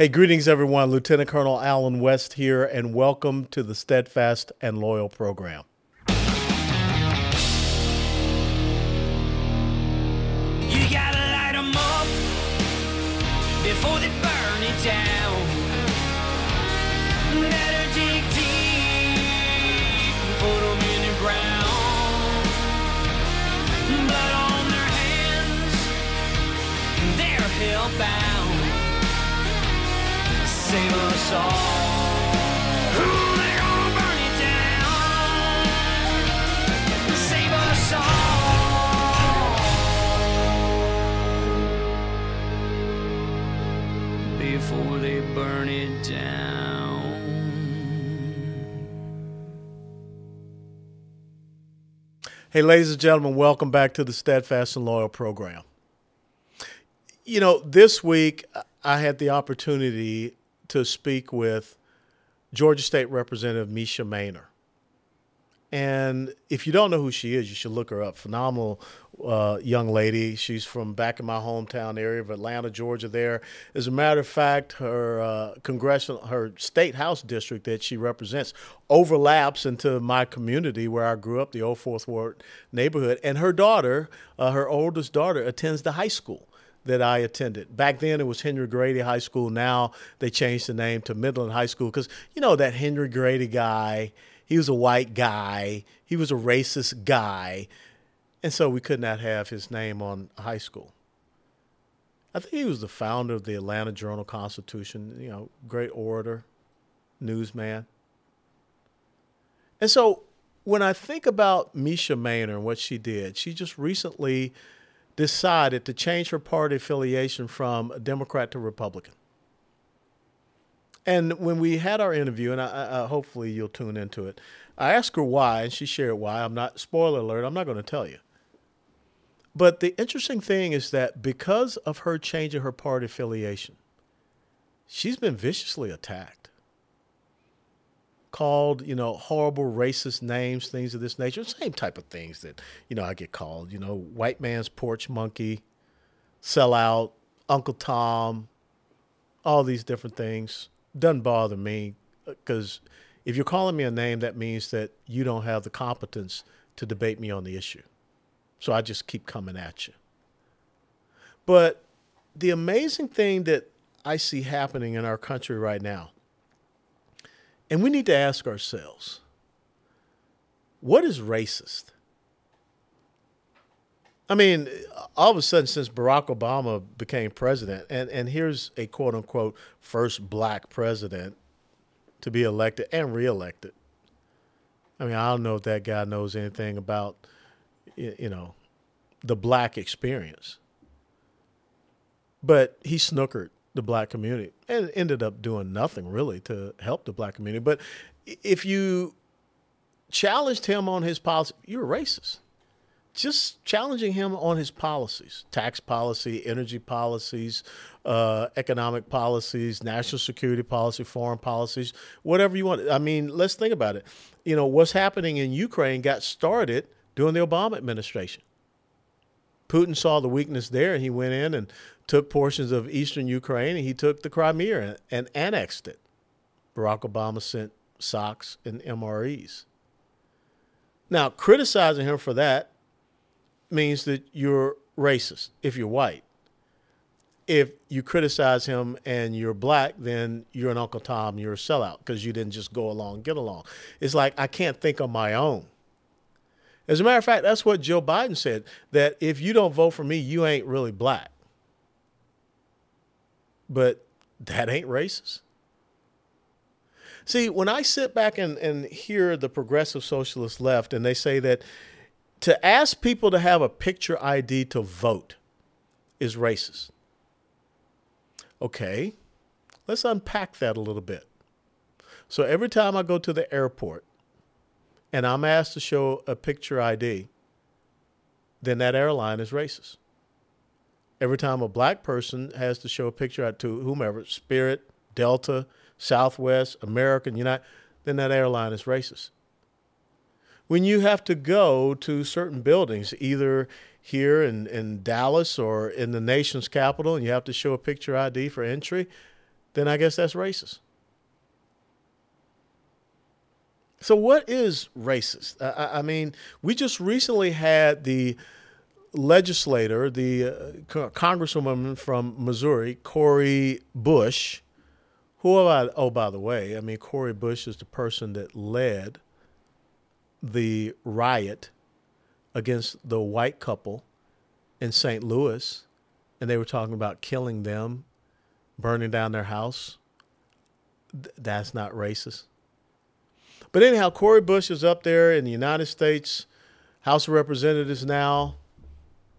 Hey, greetings, everyone. Lieutenant Colonel Allen West here, and welcome to the Steadfast and Loyal program. Save us all. They're gonna burn it down. Save us all before they burn it down. Hey, ladies and gentlemen, welcome back to the Steadfast and Loyal program. You know, this week I had the opportunity to speak with Georgia State Representative Mesha Mainor. And if you don't know who she is, you should look her up. Phenomenal uh, young lady. She's from back in my hometown area of Atlanta, Georgia. There, as a matter of fact, her uh, congressional, her state house district that she represents overlaps into my community where I grew up, the Old Fourth Ward neighborhood. And her daughter, uh, her oldest daughter, attends the high school that I attended. Back then it was Henry Grady High School. Now they changed the name to Midtown High School because you know that Henry Grady guy. He was a white guy. He was a racist guy. And so we could not have his name on high school. I think he was the founder of the Atlanta Journal Constitution, you know, great orator, newsman. And so when I think about Mesha Mainor and what she did, she just recently decided to change her party affiliation from Democrat to Republican. And when we had our interview, and I, I, hopefully you'll tune into it, I asked her why, and she shared why. I'm not, spoiler alert, I'm not going to tell you. But the interesting thing is that because of her changing her party affiliation, she's been viciously attacked. Called, you know, horrible racist names, things of this nature. Same type of things that, you know, I get called, you know, white man's porch monkey, sellout, Uncle Tom, all these different things doesn't bother me uh, because if you're calling me a name, that means that you don't have the competence to debate me on the issue. So I just keep coming at you. But the amazing thing that I see happening in our country right now, and we need to ask ourselves what is racist? I mean, all of a sudden, since Barack Obama became president, and, and here's a quote unquote first black president to be elected and reelected. I mean, I don't know if that guy knows anything about, you know, the black experience. But he snookered the black community and ended up doing nothing really to help the black community. But if you challenged him on his policy, you're racist just challenging him on his policies tax policy, energy policies, uh, economic policies, national security policy, foreign policies, whatever you want. I mean, let's think about it. You know, what's happening in Ukraine got started during the Obama administration. Putin saw the weakness there and he went in and took portions of eastern Ukraine and he took the Crimea and, and annexed it. Barack Obama sent SOCs and MREs. Now, criticizing him for that means that you're racist if you're white. If you criticize him and you're black, then you're an Uncle Tom, you're a sellout because you didn't just go along, get along. It's like, I can't think on my own. As a matter of fact, that's what Joe Biden said that if you don't vote for me, you ain't really black. But that ain't racist. See, when I sit back and, and hear the progressive socialist left and they say that to ask people to have a picture ID to vote is racist. Okay, let's unpack that a little bit. So every time I go to the airport and I'm asked to show a picture ID, then that airline is racist. Every time a black person has to show a picture to whomever, Spirit, Delta, Southwest, American, United, then that airline is racist when you have to go to certain buildings, either here in, in Dallas or in the nation's capital, and you have to show a picture ID for entry, then I guess that's racist. So, what is racist? I, I mean, we just recently had the legislator, the uh, congresswoman from Missouri, Cori Bush, who, oh, by the way, I mean, Cori Bush is the person that led the riot against the white couple in St. Louis, and they were talking about killing them, burning down their house. Th- that's not racist. But anyhow, Cori Bush is up there in the United States House of Representatives now.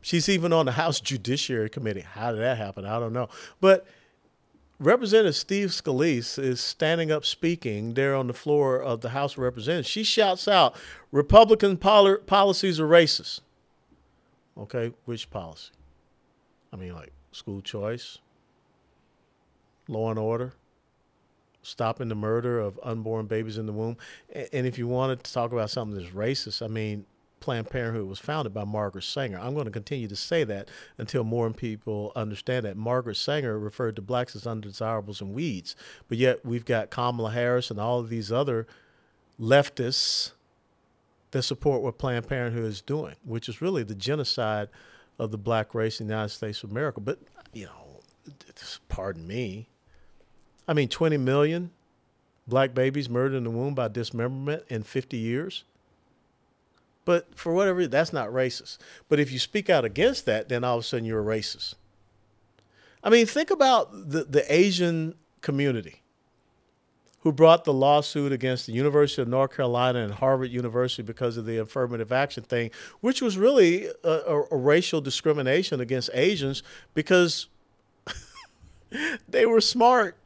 She's even on the House Judiciary Committee. How did that happen? I don't know. But Representative Steve Scalise is standing up speaking there on the floor of the House of Representatives. She shouts out, Republican pol- policies are racist. Okay, which policy? I mean, like school choice, law and order, stopping the murder of unborn babies in the womb. And if you wanted to talk about something that's racist, I mean, Planned Parenthood was founded by Margaret Sanger. I'm going to continue to say that until more people understand that. Margaret Sanger referred to blacks as undesirables and weeds, but yet we've got Kamala Harris and all of these other leftists that support what Planned Parenthood is doing, which is really the genocide of the black race in the United States of America. But, you know, pardon me, I mean, 20 million black babies murdered in the womb by dismemberment in 50 years. But for whatever reason, that's not racist. But if you speak out against that, then all of a sudden you're a racist. I mean, think about the, the Asian community who brought the lawsuit against the University of North Carolina and Harvard University because of the affirmative action thing, which was really a, a, a racial discrimination against Asians because they were smart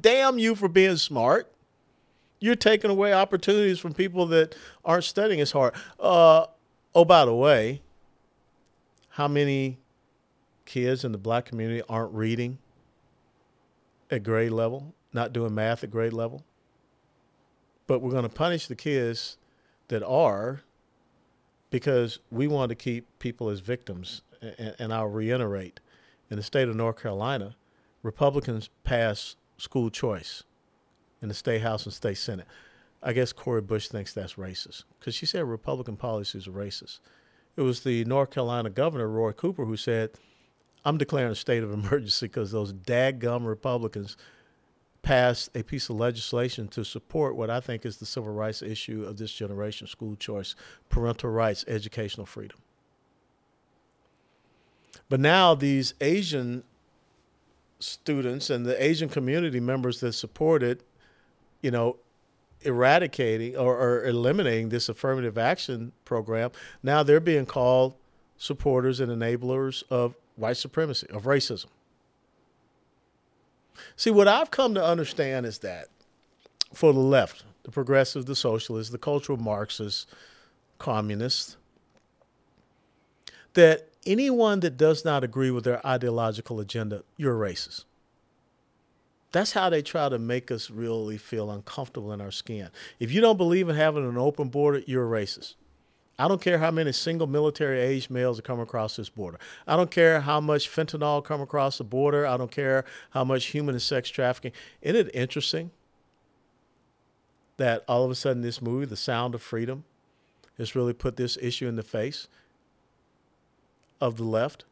Damn you for being smart. You're taking away opportunities from people that aren't studying as hard. Uh, oh, by the way, how many kids in the black community aren't reading at grade level, not doing math at grade level? But we're going to punish the kids that are because we want to keep people as victims. And, and I'll reiterate in the state of North Carolina, Republicans pass school choice in the state house and state senate. I guess Cori Bush thinks that's racist because she said Republican policies are racist. It was the North Carolina governor, Roy Cooper, who said, I'm declaring a state of emergency because those dadgum Republicans passed a piece of legislation to support what I think is the civil rights issue of this generation school choice, parental rights, educational freedom. But now these Asian students and the Asian community members that supported, you know, eradicating or, or, eliminating this affirmative action program, now they're being called supporters and enablers of white supremacy, of racism. See, what I've come to understand is that for the left, the progressives, the socialists, the cultural Marxists, communists, that anyone that does not agree with their ideological agenda, you're a racist. That's how they try to make us really feel uncomfortable in our skin. If you don't believe in having an open border, you're a racist. I don't care how many single military age males come across this border. I don't care how much fentanyl come across the border. I don't care how much human and sex trafficking. Isn't it interesting that all of a sudden this movie, The Sound of Freedom, has really put this issue in the face? of the left.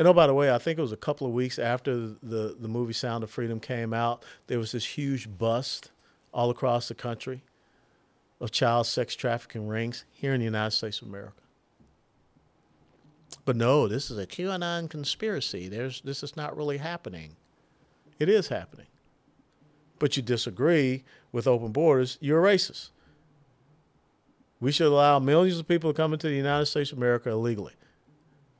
And oh, by the way, I think it was a couple of weeks after the, the movie Sound of Freedom came out, there was this huge bust all across the country of child sex trafficking rings here in the United States of America. But no, this is a QAnon conspiracy. There's, this is not really happening. It is happening. But you disagree with open borders, you're a racist. We should allow millions of people to come into the United States of America illegally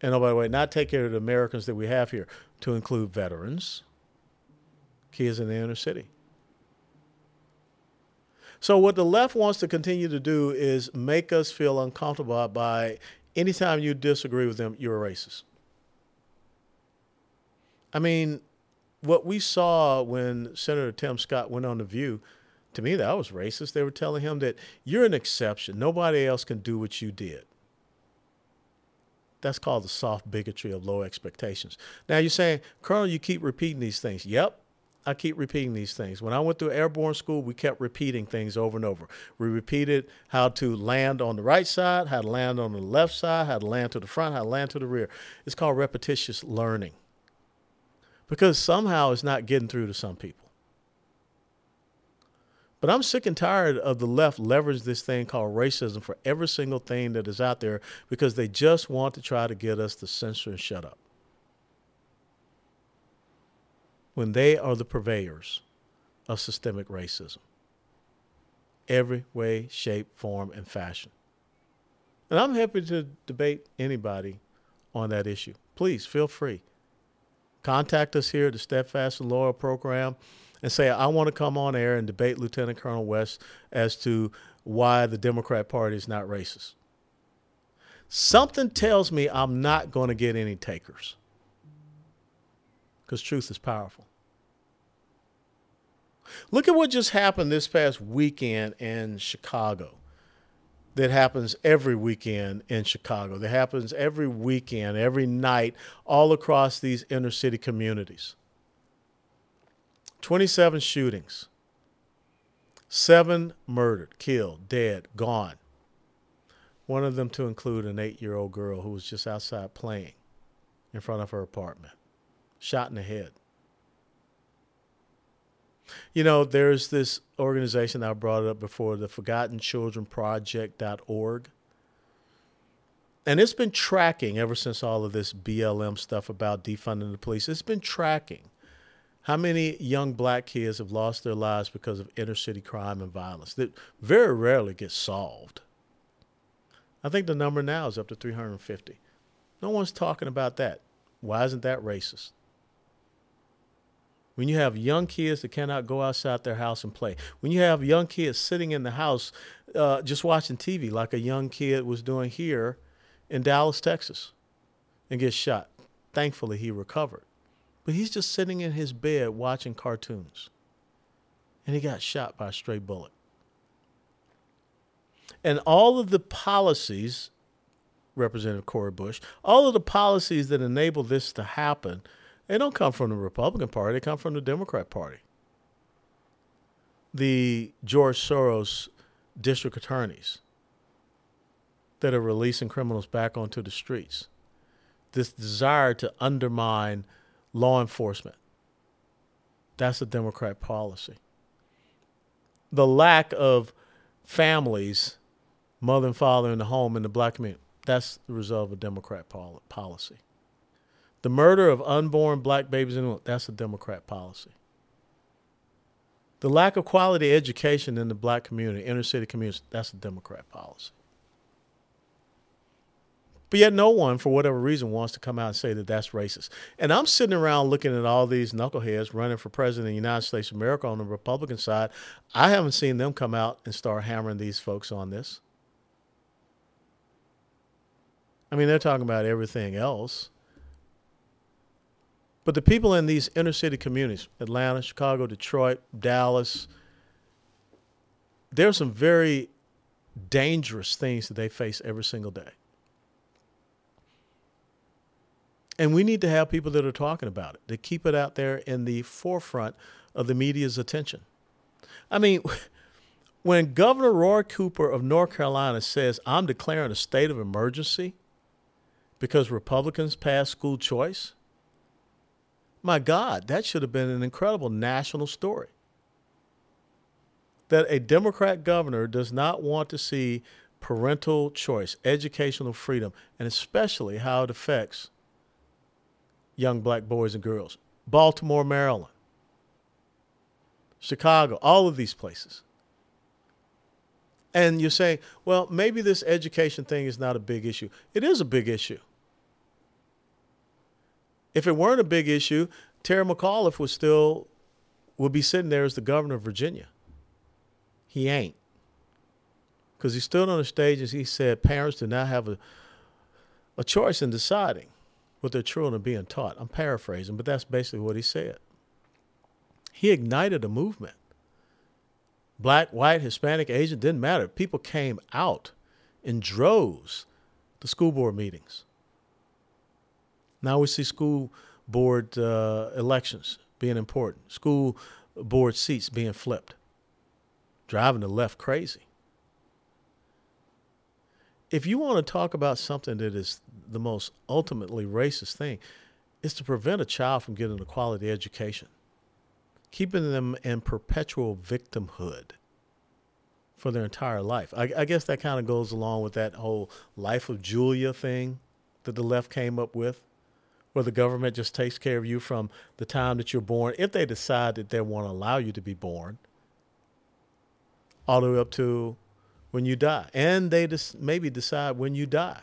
and oh, by the way, not take care of the Americans that we have here, to include veterans, kids in the inner city. So, what the left wants to continue to do is make us feel uncomfortable by anytime you disagree with them, you're a racist. I mean, what we saw when Senator Tim Scott went on The View, to me, that was racist. They were telling him that you're an exception. Nobody else can do what you did. That's called the soft bigotry of low expectations. Now you're saying, Colonel, you keep repeating these things. Yep, I keep repeating these things. When I went through airborne school, we kept repeating things over and over. We repeated how to land on the right side, how to land on the left side, how to land to the front, how to land to the rear. It's called repetitious learning because somehow it's not getting through to some people. But I'm sick and tired of the left leverage this thing called racism for every single thing that is out there because they just want to try to get us to censor and shut up. When they are the purveyors of systemic racism, every way, shape, form, and fashion. And I'm happy to debate anybody on that issue. Please feel free. Contact us here at the Steadfast and Loyal program and say, I want to come on air and debate Lieutenant Colonel West as to why the Democrat Party is not racist. Something tells me I'm not going to get any takers because truth is powerful. Look at what just happened this past weekend in Chicago. That happens every weekend in Chicago. That happens every weekend, every night, all across these inner city communities. 27 shootings, seven murdered, killed, dead, gone. One of them to include an eight year old girl who was just outside playing in front of her apartment, shot in the head. You know, there's this organization I brought up before, the Forgotten Children Project.org. And it's been tracking ever since all of this BLM stuff about defunding the police. It's been tracking how many young black kids have lost their lives because of inner city crime and violence that very rarely gets solved? I think the number now is up to 350. No one's talking about that. Why isn't that racist? When you have young kids that cannot go outside their house and play, when you have young kids sitting in the house uh, just watching TV, like a young kid was doing here in Dallas, Texas, and gets shot. Thankfully, he recovered. But he's just sitting in his bed watching cartoons. And he got shot by a stray bullet. And all of the policies, Representative Cori Bush, all of the policies that enable this to happen, they don't come from the Republican Party, they come from the Democrat Party. The George Soros district attorneys that are releasing criminals back onto the streets. This desire to undermine law enforcement. That's a Democrat policy. The lack of families, mother and father in the home in the black community, that's the result of a Democrat policy. The murder of unborn black babies in the that's a Democrat policy. The lack of quality education in the black community, inner city communities, that's a Democrat policy. But yet, no one, for whatever reason, wants to come out and say that that's racist. And I'm sitting around looking at all these knuckleheads running for president of the United States of America on the Republican side. I haven't seen them come out and start hammering these folks on this. I mean, they're talking about everything else. But the people in these inner city communities, Atlanta, Chicago, Detroit, Dallas, there are some very dangerous things that they face every single day. And we need to have people that are talking about it, to keep it out there in the forefront of the media's attention. I mean, when Governor Roy Cooper of North Carolina says, I'm declaring a state of emergency because Republicans passed school choice, my God, that should have been an incredible national story. That a Democrat governor does not want to see parental choice, educational freedom, and especially how it affects young black boys and girls. Baltimore, Maryland, Chicago, all of these places. And you're saying, well, maybe this education thing is not a big issue. It is a big issue. If it weren't a big issue, Terry McAuliffe would still would be sitting there as the governor of Virginia. He ain't. Because he stood on the stage and he said parents do not have a, a choice in deciding what their children are being taught. I'm paraphrasing, but that's basically what he said. He ignited a movement. Black, white, Hispanic, Asian, didn't matter. People came out in droves to school board meetings Now we see school board uh, elections being important, school board seats being flipped, driving the left crazy. If you want to talk about something that is the most ultimately racist thing, it's to prevent a child from getting a quality education, keeping them in perpetual victimhood for their entire life. I, I guess that kind of goes along with that whole life of Julia thing that the left came up with, where the government just takes care of you from the time that you're born, if they decide that they want to allow you to be born, all the way up to when you die. And they just maybe decide when you die.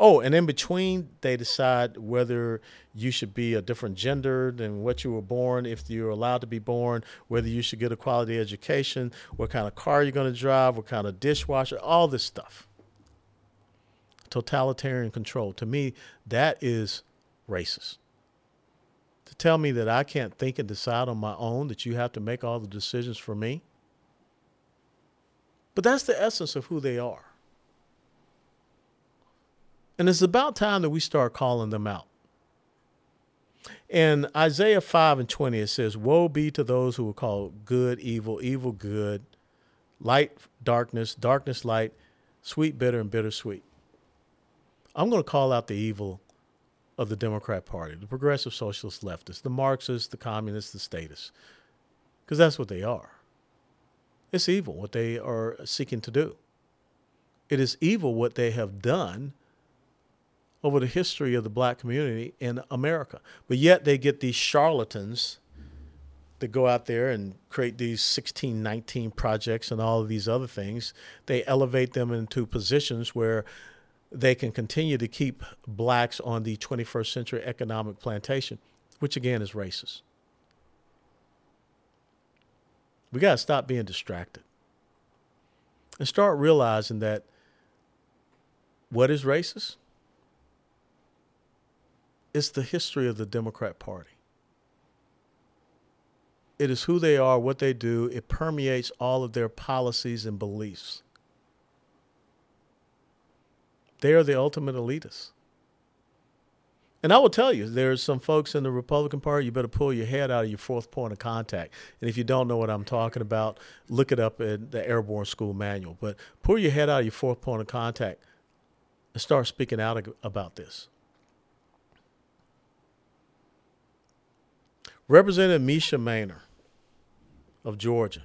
Oh, and in between, they decide whether you should be a different gender than what you were born, if you're allowed to be born, whether you should get a quality education, what kind of car you're going to drive, what kind of dishwasher, all this stuff. Totalitarian control. To me, that is racist. To tell me that I can't think and decide on my own, that you have to make all the decisions for me. But that's the essence of who they are. And it's about time that we start calling them out. In Isaiah 5 and 20, it says, Woe be to those who are called good, evil, evil, good, light, darkness, darkness, light, sweet, bitter, and bittersweet. I'm going to call out the evil of the Democrat Party, the progressive socialist leftists, the Marxists, the communists, the statists, because that's what they are. It's evil what they are seeking to do. It is evil what they have done over the history of the black community in America. But yet they get these charlatans that go out there and create these 1619 projects and all of these other things. They elevate them into positions where they can continue to keep blacks on the 21st century economic plantation, which again is racist. We got to stop being distracted and start realizing that what is racist? It's the history of the Democrat Party. It is who they are, what they do. It permeates all of their policies and beliefs. They are the ultimate elitists. And I will tell you, there's some folks in the Republican Party, you better pull your head out of your fourth point of contact. And if you don't know what I'm talking about, look it up in the Airborne School Manual. But pull your head out of your fourth point of contact and start speaking out about this. Representative Mesha Mainor of Georgia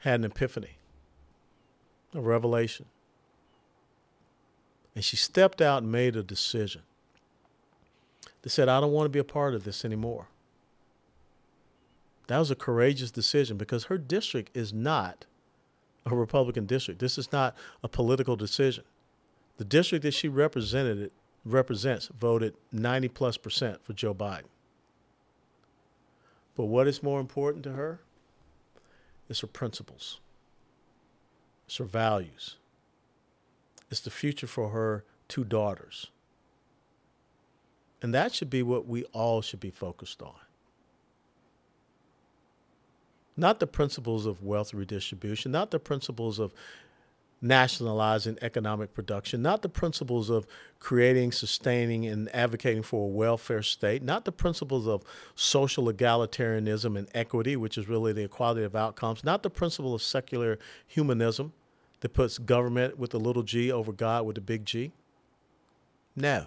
had an epiphany, a revelation. And she stepped out and made a decision. They said, I don't want to be a part of this anymore. That was a courageous decision because her district is not a Republican district. This is not a political decision. The district that she represented represents voted 90 plus percent for Joe Biden. But what is more important to her? It's her principles. It's her values. It's the future for her two daughters. And that should be what we all should be focused on. Not the principles of wealth redistribution, not the principles of nationalizing economic production, not the principles of creating, sustaining, and advocating for a welfare state, not the principles of social egalitarianism and equity, which is really the equality of outcomes, not the principle of secular humanism, that puts government with a little g over God with a big G? No.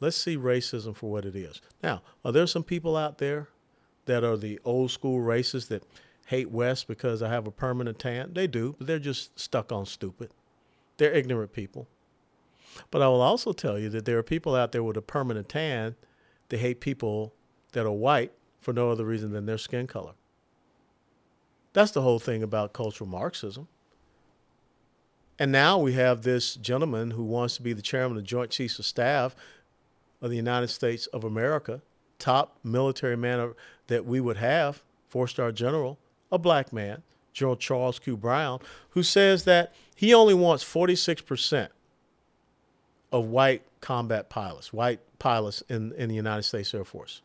Let's see racism for what it is. Now, are there some people out there that are the old school racists that hate West because I have a permanent tan? They do, but they're just stuck on stupid. They're ignorant people. But I will also tell you that there are people out there with a permanent tan that hate people that are white for no other reason than their skin color. That's the whole thing about cultural Marxism. And now we have this gentleman who wants to be the chairman of the Joint Chiefs of Staff of the United States of America, top military man that we would have, four star general, a black man, General Charles Q. Brown, who says that he only wants 46% of white combat pilots, white pilots in, in the United States Air Force.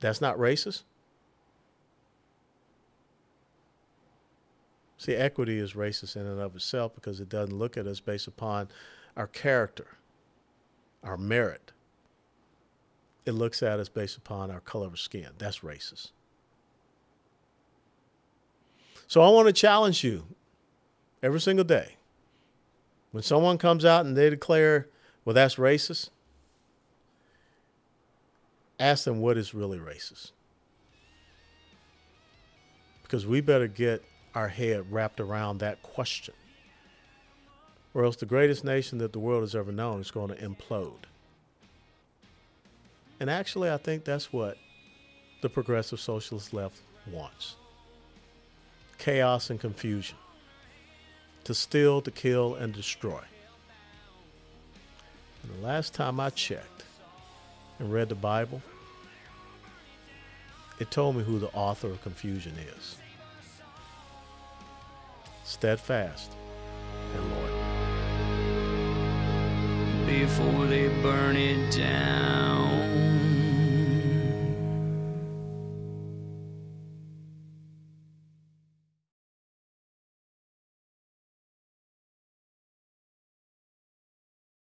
That's not racist? See, equity is racist in and of itself because it doesn't look at us based upon our character, our merit. It looks at us based upon our color of skin. That's racist. So I want to challenge you every single day. When someone comes out and they declare, well, that's racist, ask them what is really racist. Because we better get our head wrapped around that question. Or else the greatest nation that the world has ever known is going to implode. And actually, I think that's what the progressive socialist left wants chaos and confusion to steal, to kill, and destroy. And the last time I checked and read the Bible, it told me who the author of confusion is steadfast and loyal. Before they burn it down.